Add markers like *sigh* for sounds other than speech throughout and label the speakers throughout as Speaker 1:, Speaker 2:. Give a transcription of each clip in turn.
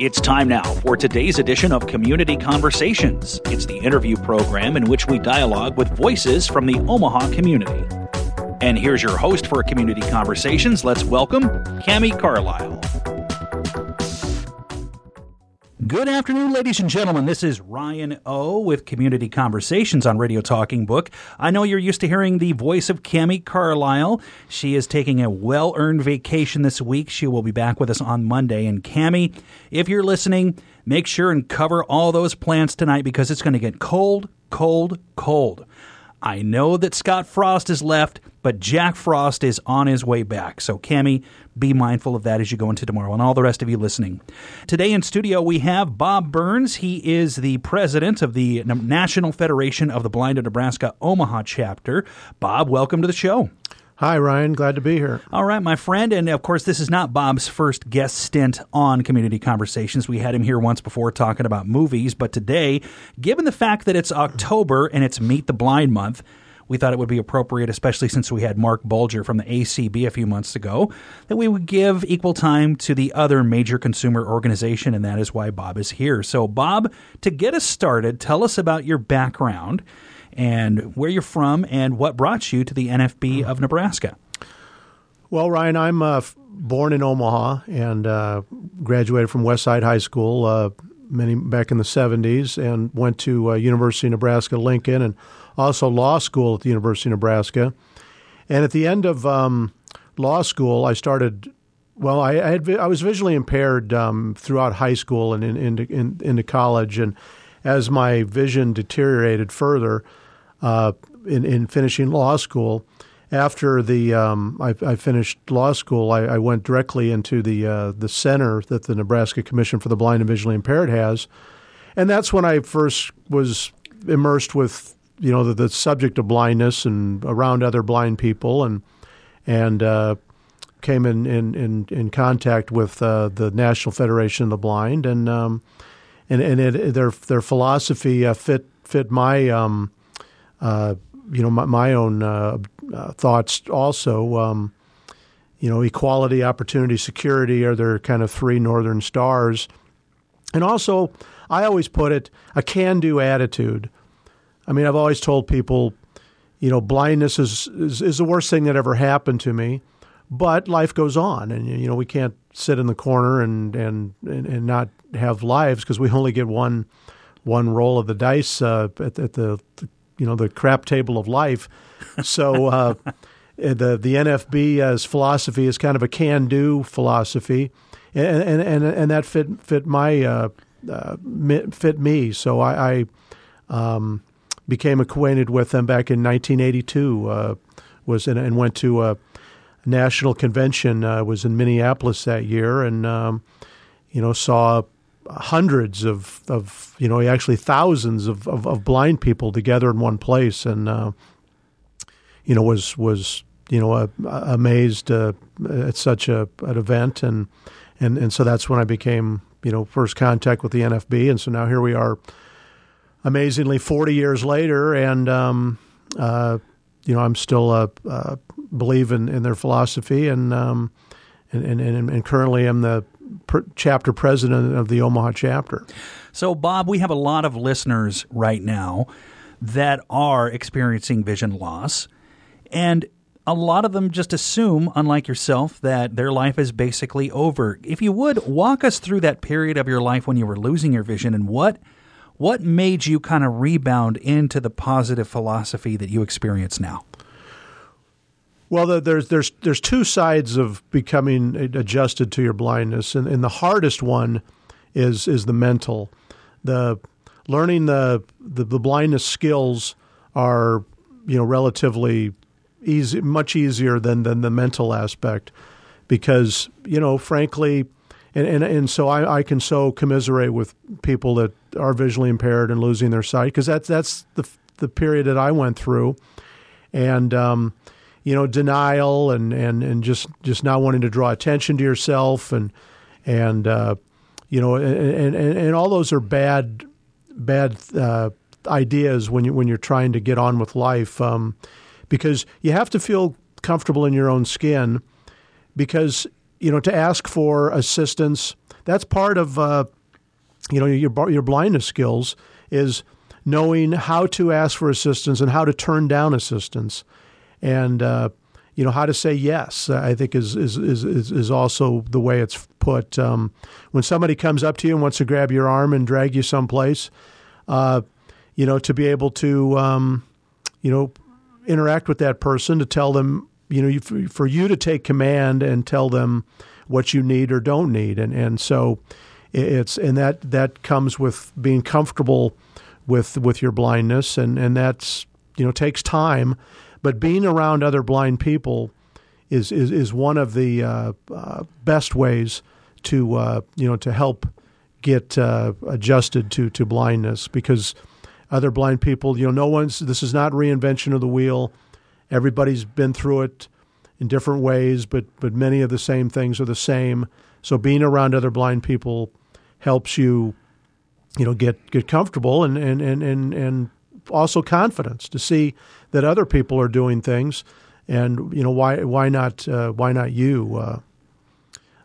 Speaker 1: It's time now for today's edition of Community Conversations. It's the interview program in which we dialogue with voices from the Omaha community. And here's your host for Community Conversations. Let's welcome Cami Carlisle. Good afternoon, ladies and gentlemen. This is Ryan O with Community Conversations on Radio Talking Book. I know you're used to hearing the voice of Cami Carlisle. She is taking a well earned vacation this week. She will be back with us on Monday. And Cami, if you're listening, make sure and cover all those plants tonight because it's going to get cold, cold, cold. I know that Scott Frost is left, but Jack Frost is on his way back. So, Cami, be mindful of that as you go into tomorrow, and all the rest of you listening. Today in studio, we have Bob Burns. He is the president of the National Federation of the Blind of Nebraska Omaha chapter. Bob, welcome to the show.
Speaker 2: Hi, Ryan. Glad to be here.
Speaker 1: All right, my friend. And of course, this is not Bob's first guest stint on Community Conversations. We had him here once before talking about movies. But today, given the fact that it's October and it's Meet the Blind Month, we thought it would be appropriate, especially since we had Mark Bulger from the ACB a few months ago, that we would give equal time to the other major consumer organization, and that is why Bob is here. So, Bob, to get us started, tell us about your background and where you're from and what brought you to the NFB of Nebraska.
Speaker 2: Well, Ryan, I'm uh, born in Omaha and uh, graduated from Westside High School uh, many back in the 70s and went to uh, University of Nebraska Lincoln and also law school at the University of Nebraska. And at the end of um, law school, I started. Well, I, I, had, I was visually impaired um, throughout high school and in, in, in, into college, and as my vision deteriorated further, uh, in, in finishing law school. After the um, I, I, finished law school, I, I went directly into the uh, the center that the Nebraska Commission for the Blind and Visually Impaired has, and that's when I first was immersed with you know the, the subject of blindness and around other blind people and and uh, came in, in, in, in, contact with uh, the National Federation of the Blind and um, and and it, their their philosophy uh, fit fit my um, uh, you know, my, my own uh, uh, thoughts also. Um, you know, equality, opportunity, security are their kind of three northern stars. And also, I always put it a can do attitude. I mean, I've always told people, you know, blindness is, is, is the worst thing that ever happened to me, but life goes on. And, you know, we can't sit in the corner and, and, and, and not have lives because we only get one one roll of the dice uh, at, at the, the you know the crap table of life. So uh, the the as philosophy is kind of a can do philosophy, and and and, and that fit fit my uh, uh, fit me. So I, I um, became acquainted with them back in 1982. Uh, was in, and went to a national convention. Uh, was in Minneapolis that year, and um, you know saw hundreds of, of you know actually thousands of, of, of blind people together in one place and uh, you know was was you know amazed uh, at such a an event and and and so that's when I became you know first contact with the NFB and so now here we are amazingly 40 years later and um, uh, you know I'm still a, a believe in, in their philosophy and um, and, and, and currently I'm the chapter president of the Omaha chapter.
Speaker 1: So, Bob, we have a lot of listeners right now that are experiencing vision loss, and a lot of them just assume, unlike yourself, that their life is basically over. If you would walk us through that period of your life when you were losing your vision and what what made you kind of rebound into the positive philosophy that you experience now?
Speaker 2: Well, there's there's there's two sides of becoming adjusted to your blindness, and, and the hardest one is is the mental. The learning the, the the blindness skills are you know relatively easy, much easier than than the mental aspect, because you know frankly, and and, and so I, I can so commiserate with people that are visually impaired and losing their sight because that's that's the the period that I went through, and um, you know, denial and, and, and just, just not wanting to draw attention to yourself and, and, uh, you know, and, and, and all those are bad, bad, uh, ideas when you, when you're trying to get on with life. Um, because you have to feel comfortable in your own skin because, you know, to ask for assistance, that's part of uh, you know your your blindness skills is knowing how to ask for assistance and how to turn down assistance, and uh, you know how to say yes. I think is is is is also the way it's put. Um, when somebody comes up to you and wants to grab your arm and drag you someplace, uh, you know, to be able to um, you know interact with that person to tell them you know for you to take command and tell them what you need or don't need, and and so it's and that that comes with being comfortable with with your blindness, and and that's you know takes time, but being around other blind people is is is one of the uh, uh, best ways to uh, you know to help get uh, adjusted to to blindness because other blind people you know no one's this is not reinvention of the wheel. Everybody's been through it in different ways but but many of the same things are the same so being around other blind people helps you, you know, get get comfortable and and and and, and also confidence to see that other people are doing things, and you know why why not uh, why not you? Uh,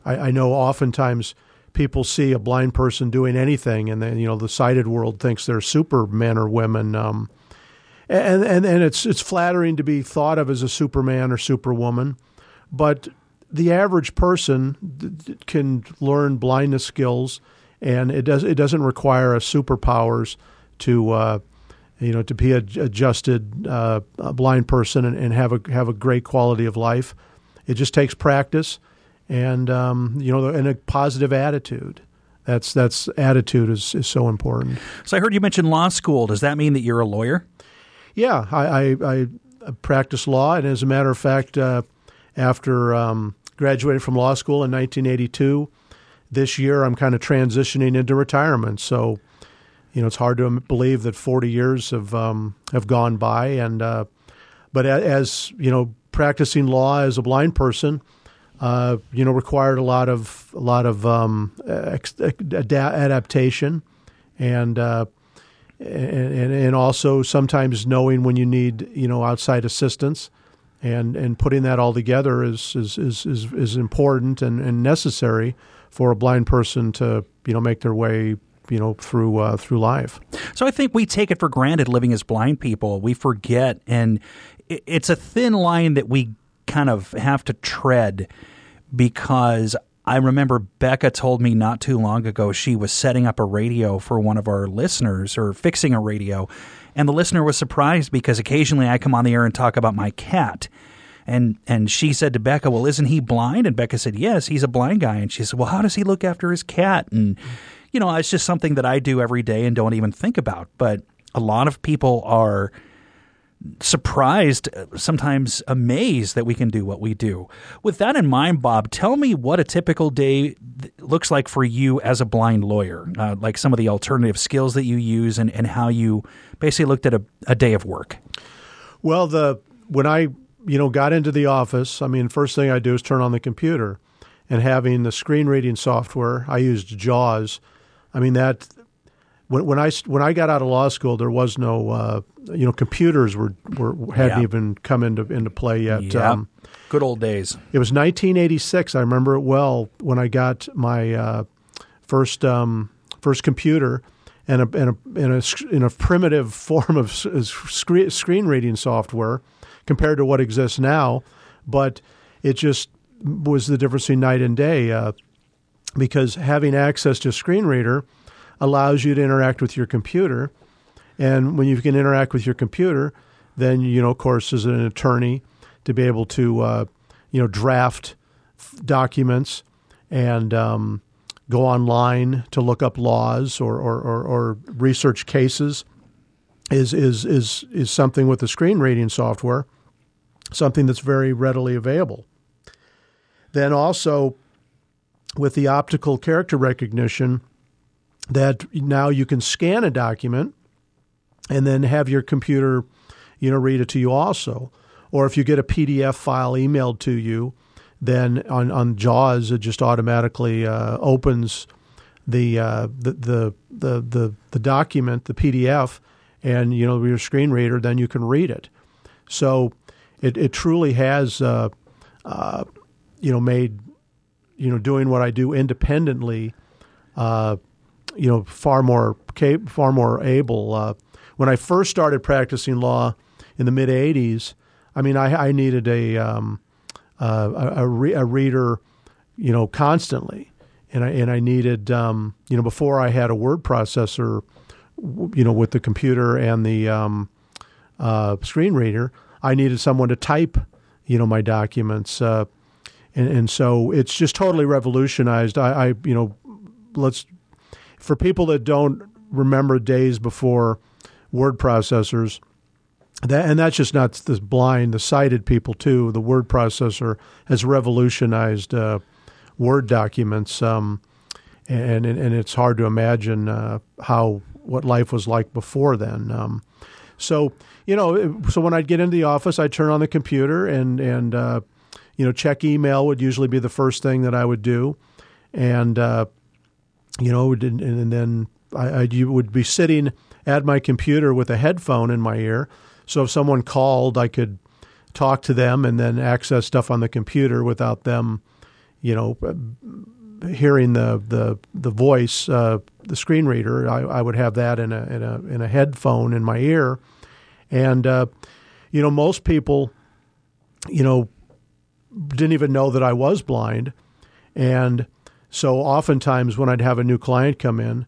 Speaker 2: I, I know oftentimes people see a blind person doing anything, and then you know the sighted world thinks they're supermen or women. Um, and, and and it's it's flattering to be thought of as a superman or superwoman, but the average person can learn blindness skills and it does it doesn't require a superpowers to uh, you know to be a adjusted uh, a blind person and, and, have a have a great quality of life. It just takes practice and um, you know and a positive attitude. That's that's attitude is, is so important.
Speaker 1: So I heard you mention law school. Does that mean that you're a lawyer?
Speaker 2: Yeah, I, I, I practice law, and as a matter of fact, uh, after um, graduating from law school in 1982 this year I'm kind of transitioning into retirement. So, you know, it's hard to believe that 40 years have um, have gone by. And uh, but as you know, practicing law as a blind person, uh, you know, required a lot of a lot of um, adaptation, and, uh, and and also sometimes knowing when you need you know outside assistance. And, and putting that all together is is, is, is, is important and, and necessary for a blind person to you know make their way you know through uh, through life.
Speaker 1: So I think we take it for granted living as blind people. We forget, and it's a thin line that we kind of have to tread because I remember Becca told me not too long ago she was setting up a radio for one of our listeners or fixing a radio. And the listener was surprised because occasionally I come on the air and talk about my cat. And and she said to Becca, "Well, isn't he blind?" And Becca said, "Yes, he's a blind guy." And she said, "Well, how does he look after his cat?" And you know, it's just something that I do every day and don't even think about. But a lot of people are surprised, sometimes amazed that we can do what we do. With that in mind, Bob, tell me what a typical day looks like for you as a blind lawyer, uh, like some of the alternative skills that you use and, and how you basically looked at a, a day of work.
Speaker 2: Well, the when I you know, got into the office, I mean, first thing I do is turn on the computer, and having the screen reading software, I used JAWS. I mean that when when I when I got out of law school, there was no uh, you know computers were, were hadn't even come into into play yet.
Speaker 1: Um, Good old days.
Speaker 2: It was 1986. I remember it well when I got my uh, first um, first computer and a, and a, in a in a primitive *laughs* form of screen, screen reading software compared to what exists now. But it just was the difference between night and day uh, because having access to a screen reader allows you to interact with your computer. And when you can interact with your computer, then, you know, of course, as an attorney, to be able to, uh, you know, draft documents and um, go online to look up laws or, or, or, or research cases is, is, is, is something with the screen reading software something that's very readily available. Then also with the optical character recognition, that now you can scan a document and then have your computer, you know, read it to you also. Or if you get a PDF file emailed to you, then on, on JAWS it just automatically uh, opens the, uh, the, the the the the document, the PDF, and you know your screen reader. Then you can read it. So it, it truly has, uh, uh, you know, made, you know, doing what I do independently uh, you know, far more cap- far more able. Uh, when I first started practicing law in the mid '80s, I mean, I, I needed a um, uh, a, re- a, reader, you know, constantly, and I and I needed, um, you know, before I had a word processor, you know, with the computer and the um, uh, screen reader, I needed someone to type, you know, my documents. Uh, and, and so it's just totally revolutionized. I, I, you know, let's for people that don't remember days before word processors, that and that's just not the blind, the sighted people too. The word processor has revolutionized uh, word documents, um, and, and, and it's hard to imagine uh, how what life was like before then. Um, so you know, so when I'd get into the office, I'd turn on the computer and and uh, you know check email would usually be the first thing that I would do, and uh, you know, and, and then I, I would be sitting at my computer with a headphone in my ear. So if someone called, I could talk to them and then access stuff on the computer without them, you know, hearing the the the voice, uh, the screen reader. I, I, would have that in a in a in a headphone in my ear, and uh, you know, most people, you know, didn't even know that I was blind, and so oftentimes when I'd have a new client come in,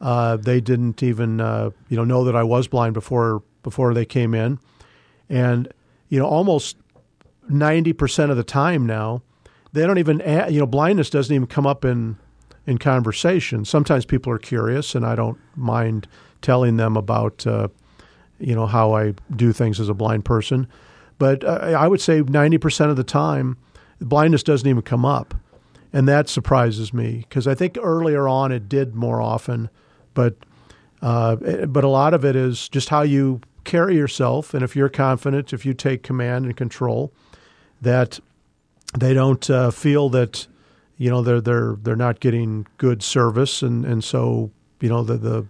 Speaker 2: uh, they didn't even uh, you know know that I was blind before before they came in, and you know almost ninety percent of the time now, they don't even add, you know blindness doesn't even come up in in conversation. Sometimes people are curious, and I don't mind telling them about uh, you know how I do things as a blind person, but uh, I would say ninety percent of the time, blindness doesn't even come up and that surprises me because I think earlier on it did more often, but uh, but a lot of it is just how you carry yourself, and if you're confident, if you take command and control, that they don't uh, feel that you know they're they're they're not getting good service, and and so you know the the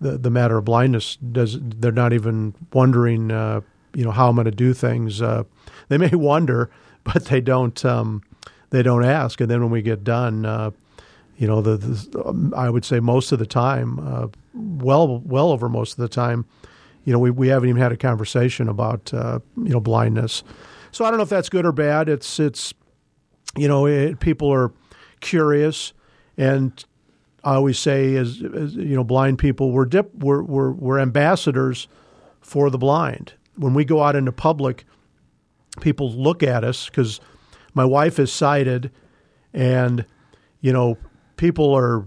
Speaker 2: the, the matter of blindness does they're not even wondering uh, you know how I'm going to do things. Uh, they may *laughs* wonder, but they don't. Um, they don't ask. And then when we get done, uh, you know, the, the, um, I would say most of the time, uh, well, well over most of the time, you know, we, we haven't even had a conversation about uh, you know blindness. So I don't know if that's good or bad. It's it's you know it, people are curious, and I always say as, as you know blind people we're, dip, we're we're we're ambassadors for the blind. When we go out into public, people look at us because my wife is sighted, and you know people are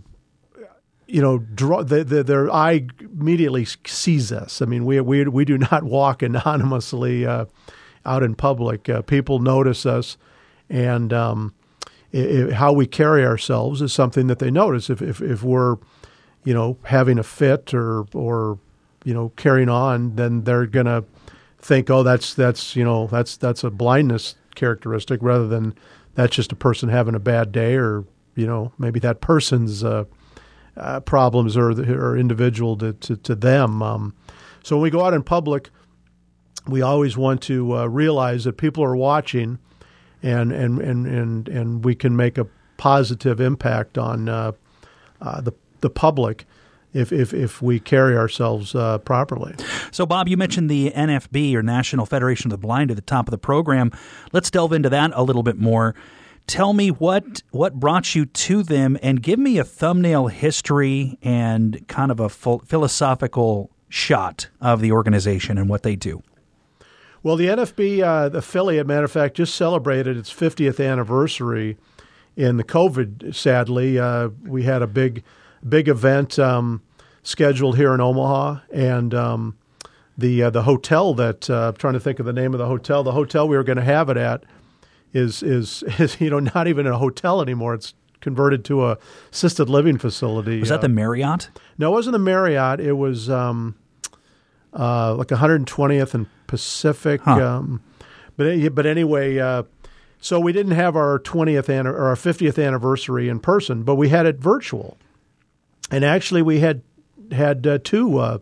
Speaker 2: you know, draw, the, the, their eye immediately sees us. I mean, we we we do not *laughs* walk anonymously uh, out in public. Uh, people notice us, and um, it, it, how we carry ourselves is something that they notice. If if, if we're, you know, having a fit or or you know carrying on, then they're gonna think, oh, that's that's you know that's that's a blindness characteristic rather than that's just a person having a bad day or you know maybe that person's uh, uh, problems are, are individual to, to, to them. Um, so when we go out in public, we always want to uh, realize that people are watching, and and and and and we can make a positive impact on uh, uh, the the public if if, if we carry ourselves uh, properly.
Speaker 1: So, Bob, you mentioned the NFB or National Federation of the Blind at the top of the program. Let's delve into that a little bit more. Tell me what what brought you to them, and give me a thumbnail history and kind of a philosophical shot of the organization and what they do.
Speaker 2: Well, the NFB uh, affiliate, matter of fact, just celebrated its 50th anniversary in the COVID. Sadly, uh, we had a big big event um, scheduled here in Omaha, and um, the uh, the hotel that uh, I'm trying to think of the name of the hotel. The hotel we were going to have it at is is *laughs* is you know not even a hotel anymore. It's converted to a assisted living facility.
Speaker 1: Was that uh, the Marriott?
Speaker 2: No, it wasn't the Marriott. It was um, uh, like 120th and Pacific. Huh. Um, but but anyway, uh, so we didn't have our 20th an- or our 50th anniversary in person, but we had it virtual. And actually, we had had uh, two uh,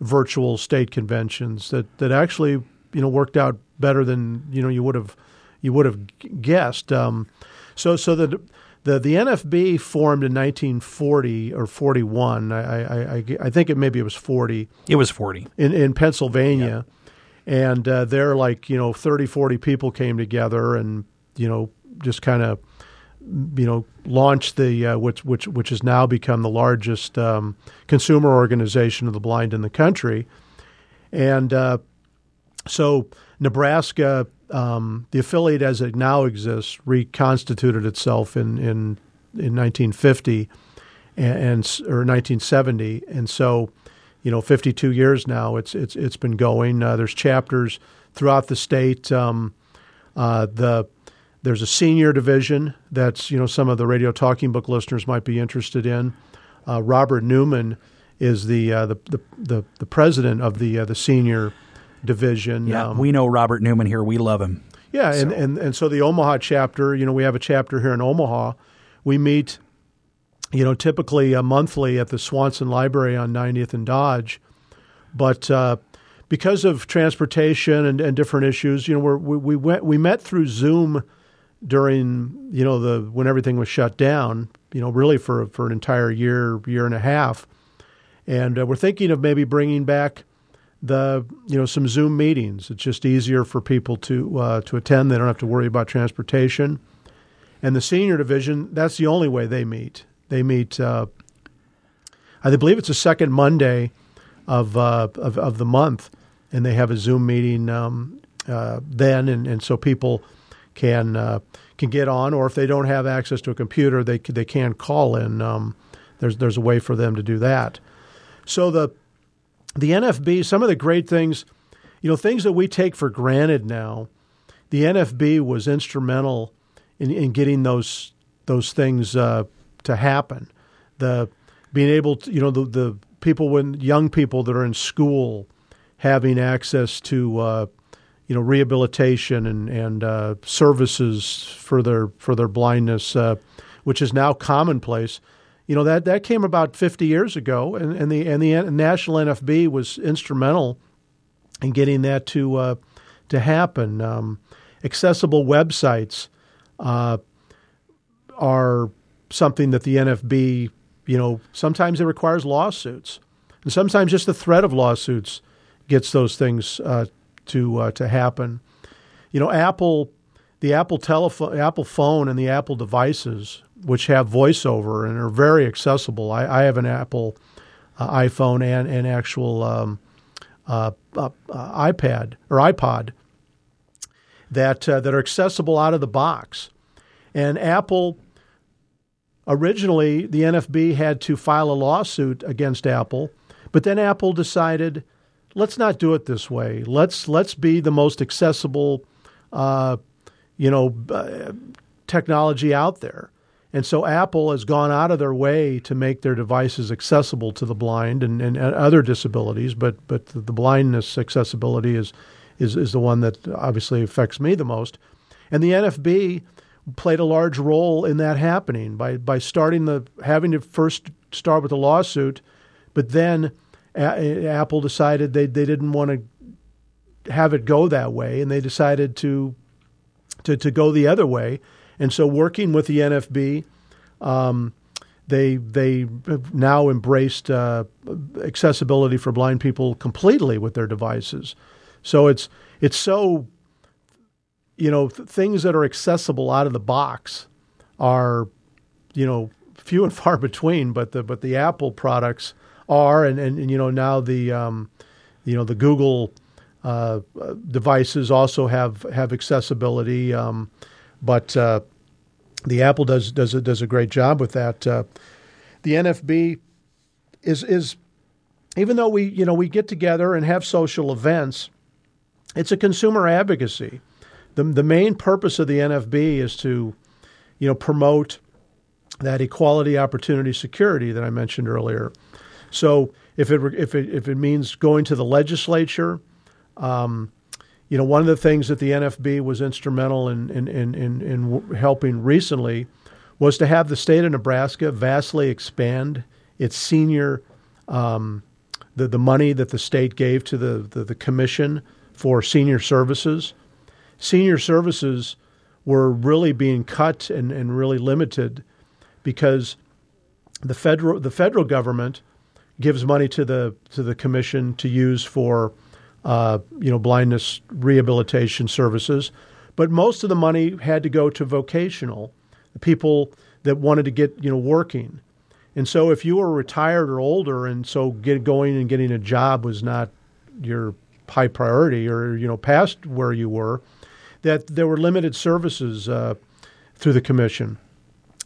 Speaker 2: virtual state conventions that, that actually you know worked out better than you know you would have you would have guessed. Um, so so the the the NFB formed in 1940 or 41. I I, I, I think it maybe it was 40.
Speaker 1: It was 40
Speaker 2: in in Pennsylvania, and uh, there like you know 30, 40 people came together and you know just kind of you know launched the uh, which which which has now become the largest um, consumer organization of the blind in the country, and uh, so Nebraska, um, the affiliate as it now exists, reconstituted itself in in in 1950 and, and or 1970, and so you know 52 years now it's it's it's been going. Uh, there's chapters throughout the state. Um, uh, the there's a senior division that's you know some of the radio talking book listeners might be interested in. Uh, Robert Newman is the, uh, the, the the the president of the uh, the senior division.
Speaker 1: Yeah, um, we know Robert Newman here. We love him.
Speaker 2: Yeah, so. and, and and so the Omaha chapter, you know, we have a chapter here in Omaha. We meet, you know, typically uh, monthly at the Swanson Library on 90th and Dodge, but uh, because of transportation and, and different issues, you know, we we went we met through Zoom during you know the when everything was shut down, you know, really for for an entire year year and a half, and uh, we're thinking of maybe bringing back the you know some Zoom meetings. It's just easier for people to uh, to attend. They don't have to worry about transportation. And the senior division, that's the only way they meet. They meet. Uh, I believe it's the second Monday of, uh, of, of the month, and they have a Zoom meeting um, uh, then, and, and so people can uh, can get on, or if they don't have access to a computer, they they can call in. Um, there's there's a way for them to do that. So the the NFB, some of the great things, you know, things that we take for granted now. The NFB was instrumental in, in getting those those things uh, to happen. The being able to, you know, the, the people when young people that are in school having access to uh, you know rehabilitation and and uh, services for their for their blindness, uh, which is now commonplace. You know that that came about 50 years ago, and, and the and the national NFB was instrumental in getting that to uh, to happen. Um, accessible websites uh, are something that the NFB, you know, sometimes it requires lawsuits, and sometimes just the threat of lawsuits gets those things uh, to uh, to happen. You know, Apple, the Apple telephone, Apple phone, and the Apple devices, which have voiceover and are very accessible. I, I have an Apple uh, iPhone and an actual um, uh, uh, uh iPad or iPod that uh, that are accessible out of the box. And Apple originally the NFB had to file a lawsuit against Apple, but then Apple decided let's not do it this way. Let's let's be the most accessible, uh, you know, uh, technology out there. And so Apple has gone out of their way to make their devices accessible to the blind and, and, and other disabilities, but but the blindness accessibility is, is is the one that obviously affects me the most. And the NFB played a large role in that happening by by starting the having to first start with a lawsuit, but then Apple decided they they didn't want to have it go that way, and they decided to to to go the other way. And so, working with the NFB, um, they they have now embraced uh, accessibility for blind people completely with their devices. So it's it's so you know th- things that are accessible out of the box are you know few and far *laughs* between. But the but the Apple products are, and, and, and you know now the um, you know the Google uh, devices also have have accessibility, um, but uh, the Apple does does a, does a great job with that. Uh, the NFB is is even though we you know we get together and have social events, it's a consumer advocacy. The the main purpose of the NFB is to you know promote that equality, opportunity, security that I mentioned earlier. So if it if it if it means going to the legislature, um, you know, one of the things that the NFB was instrumental in in, in, in, in helping recently was to have the state of Nebraska vastly expand its senior um, the the money that the state gave to the, the, the commission for senior services. Senior services were really being cut and, and really limited because the federal the federal government gives money to the to the commission to use for uh, you know blindness rehabilitation services, but most of the money had to go to vocational people that wanted to get you know working. And so if you were retired or older and so get going and getting a job was not your high priority or you know past where you were, that there were limited services uh, through the commission.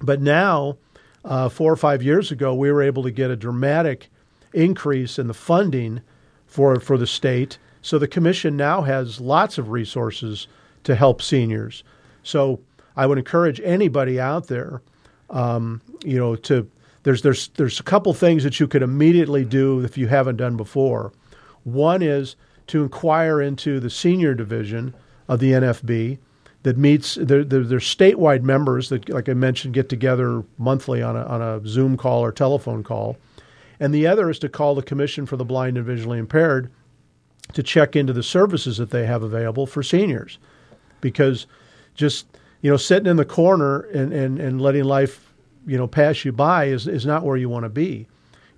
Speaker 2: But now, uh, four or five years ago, we were able to get a dramatic increase in the funding for for the state. So the commission now has lots of resources to help seniors. So I would encourage anybody out there, um, you know, to there's there's there's a couple things that you could immediately do if you haven't done before. One is to inquire into the senior division of the NFB that meets they're, they're, statewide members that, like I mentioned, get together monthly on a, on a Zoom call or telephone call. And the other is to call the Commission for the Blind and Visually Impaired to check into the services that they have available for seniors. Because just you know sitting in the corner and, and, and letting life you know pass you by is, is not where you want to be.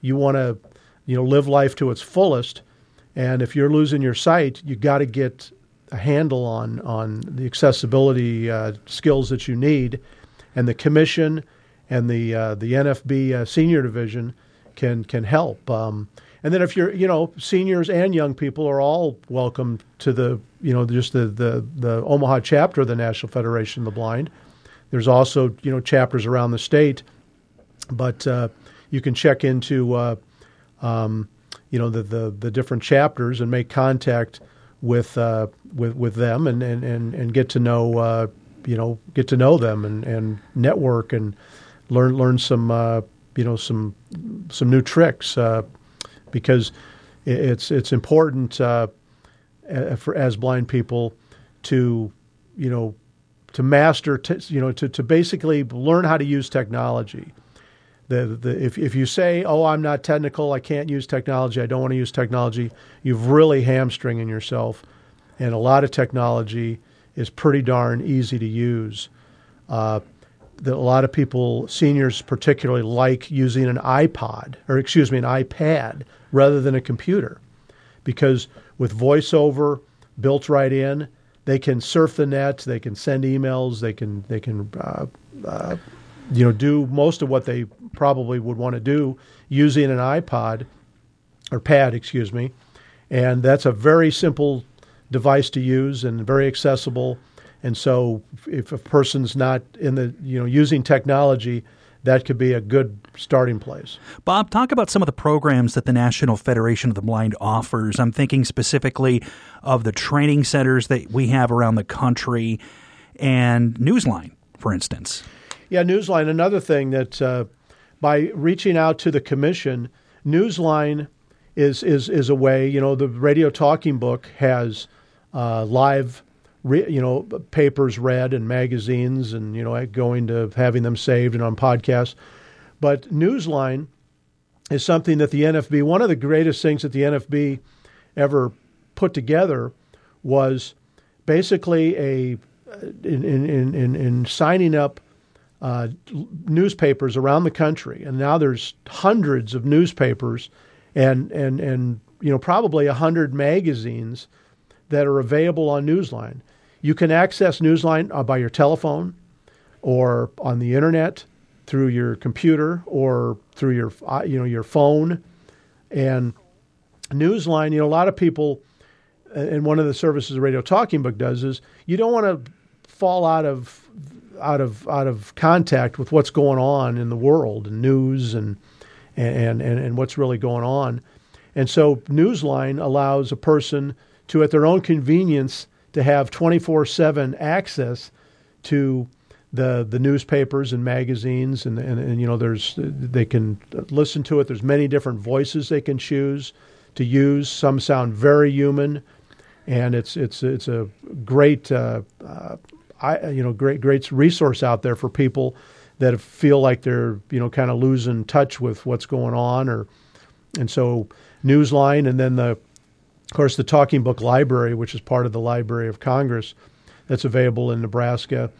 Speaker 2: You want to you know live life to its fullest. And if you're losing your sight, you got to get a handle on on the accessibility uh, skills that you need. And the commission and the uh, the NFB uh, senior division can can help. Um, and then if you're, you know, seniors and young people are all welcome to the, you know, just the, the, the Omaha chapter of the National Federation of the Blind. There's also, you know, chapters around the state, but uh, you can check into, uh, um, you know, the, the, the different chapters and make contact with uh, with with them and, and, and, and get to know, uh, you know, get to know them and, and network and learn learn some, uh, you know, some some new tricks uh, because it's it's important uh, for as blind people to you know to master you know to, to basically learn how to use technology. The, the, if, if you say, oh, I'm not technical, I can't use technology, I don't want to use technology, you've really hamstringing yourself. And a lot of technology is pretty darn easy to use. Uh, that a lot of people, seniors particularly, like using an iPod, or excuse me, an iPad rather than a computer. Because with voiceover built right in, they can surf the net, they can send emails, they can they can uh, uh, you know do most of what they probably would want to do using an iPod or pad, excuse me, and that's a very simple device to use and very accessible. And so, if a person's not in the you know using technology, that could be a good starting place.
Speaker 1: Bob, talk about some of the programs that the National Federation of the Blind offers. I'm thinking specifically of the training centers that we have around the country and Newsline, for instance.
Speaker 2: Yeah, Newsline, another thing that uh, by reaching out to the commission, Newsline is, is, is a way, you know, the radio talking book has uh, live re, you know, papers read and magazines and, you know, going to having them saved and on podcasts. But Newsline is something that the NFB, one of the greatest things that the NFB ever put together was basically a, in, in, in, in signing up uh, newspapers around the country. And now there's hundreds of newspapers and, and, and you know, probably a 100 magazines that are available on Newsline. You can access Newsline uh, by your telephone or on the internet through your computer or through your uh, you know your phone and Newsline. You know, a lot of people, and one of the services the Radio Talking Book does is you don't want to fall out of out of out of contact with what's going on in the world and news and and and, and what's really going on. And so Newsline allows a person to, at their own convenience, to have 24 7 access to the the newspapers and magazines and, and, and you know there's they can listen to it. There's many different voices they can choose to use. Some sound very human and it's it's it's a great uh, uh, I, you know great great resource out there for people that feel like they're you know kind of losing touch with what's going on or and so Newsline and then the of course, the Talking Book Library, which is part of the Library of Congress, that's available in Nebraska.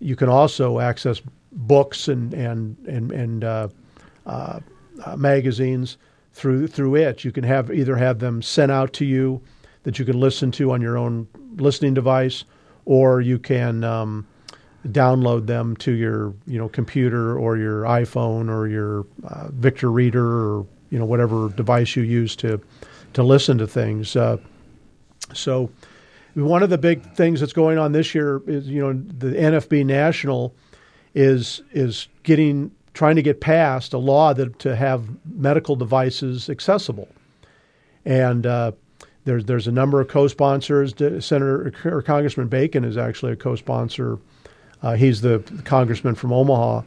Speaker 2: You can also access books and and and and uh, uh, uh, magazines through through it. You can have either have them sent out to you that you can listen to on your own listening device, or you can um, download them to your you know computer or your iPhone or your uh, Victor Reader or you know whatever device you use to to listen to things. Uh, so one of the big things that's going on this year is you know the NFB National is is getting trying to get passed a law that to have medical devices accessible, and uh, there's there's a number of co-sponsors. Senator or Congressman Bacon is actually a co-sponsor. Uh, he's the congressman from Omaha,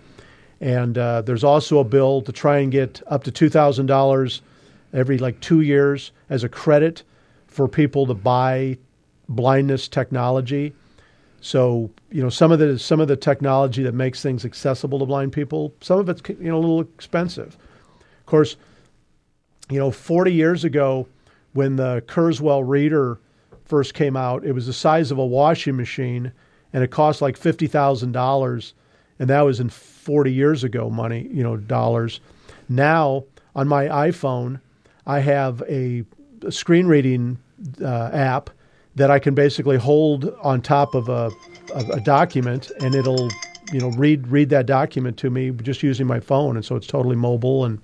Speaker 2: and uh, there's also a bill to try and get up to two thousand dollars every like two years as a credit for people to buy blindness technology. So you know some of the some of the technology that makes things accessible to blind people, some of it's you know a little expensive. Of course, you know 40 years ago when the Kurzweil reader first came out, it was the size of a washing machine and it cost like fifty thousand dollars, and that was in 40 years ago money, you know, dollars. Now on my iPhone, I have a, screen reading uh, app that I can basically hold on top of a, a, a, document, and it'll you know read read that document to me just using my phone, and so it's totally mobile, and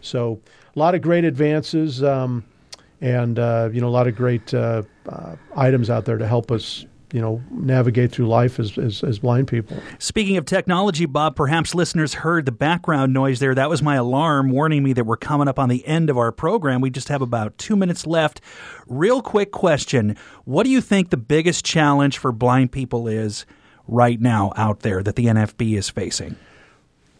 Speaker 2: so a lot of great advances, um, and uh, you know a lot of great uh, uh items out there to help us you know navigate through life as, as, as blind people.
Speaker 1: Speaking of technology, Bob, perhaps listeners heard the background noise there. That was my alarm warning me that we're coming up on the end of our program. We just have about two minutes left. Real quick question: What do you think the biggest challenge for blind people is right now out there that the NFB is facing?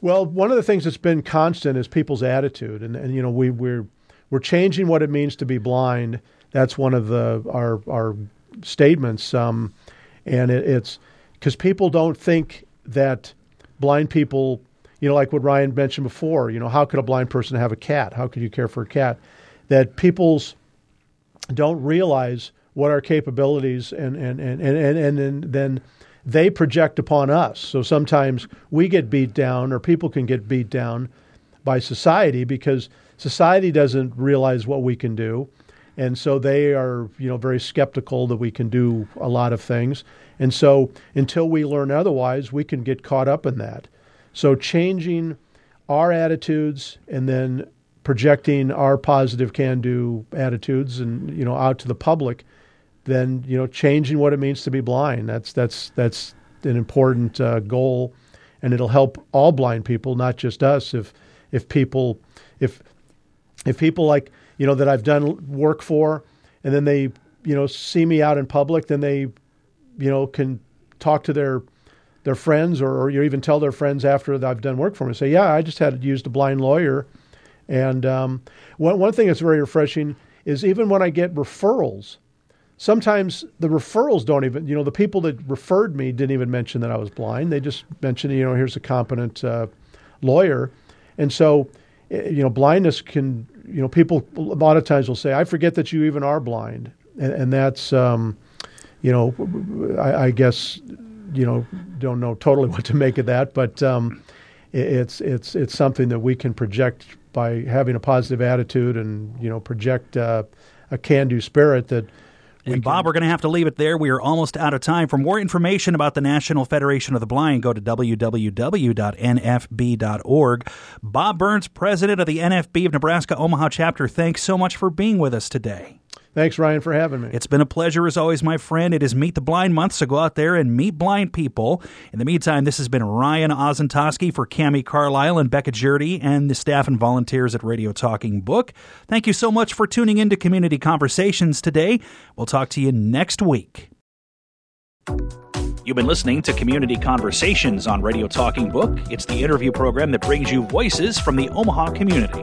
Speaker 2: Well, one of the things that's been constant is people's attitude, and, and you know we we're we're changing what it means to be blind. That's one of the our our statements. Um, and it, it's because people don't think that blind people, you know, like what Ryan mentioned before, you know, how could a blind person have a cat? How could you care for a cat? That people's don't realize what our capabilities and and and and, and, and then they project upon us. So sometimes we get beat down or people can get beat down by society because society doesn't realize what we can do and so they are you know very skeptical that we can do a lot of things. And so until we learn otherwise we can get caught up in that. So changing our attitudes and then projecting our positive can do attitudes and you know out to the public then you know changing what it means to be blind. That's that's that's an important uh, goal. And it'll help all blind people not just us. If if people if if people like you know, that I've done work for, and then they, you know, see me out in public, then they, you know, can talk to their their friends or, or even tell their friends after I've done work for them. And say, yeah, I just had used a blind lawyer. And um, one one thing that's very refreshing is even when I get referrals, sometimes the referrals don't even, you know, the people that referred me didn't even mention that I was blind. They just mentioned, you know, here's a competent uh, lawyer. And so, eh, you know, blindness can you know, people a lot of times will say, "I forget that you even are blind," and, and that's, um, you know, I, I, guess, you know, don't know totally *laughs* what to make of that, but um, it, it's it's it's something that we can project by having a positive attitude and you know project uh, a can-do spirit that
Speaker 1: and Bob, we're going to have to leave it there. We are almost out of time. For more information about the National Federation of the Blind, go to www.nfb.org. Bob Burns, president of the NFB of Nebraska Omaha chapter, thanks so much for being with us today.
Speaker 2: Thanks, Ryan, for having me.
Speaker 1: It's been a pleasure as always, my friend. It is Meet the Blind Month, so go out there and meet blind people. In the meantime, this has been Ryan Ozentoski for Cami Carlisle and Becca Jerdy and the staff and volunteers at Radio Talking Book. Thank you so much for tuning in to Community Conversations today. We'll talk to you next week. You've been listening to Community Conversations on Radio Talking Book. It's the interview program that brings you voices from the Omaha community.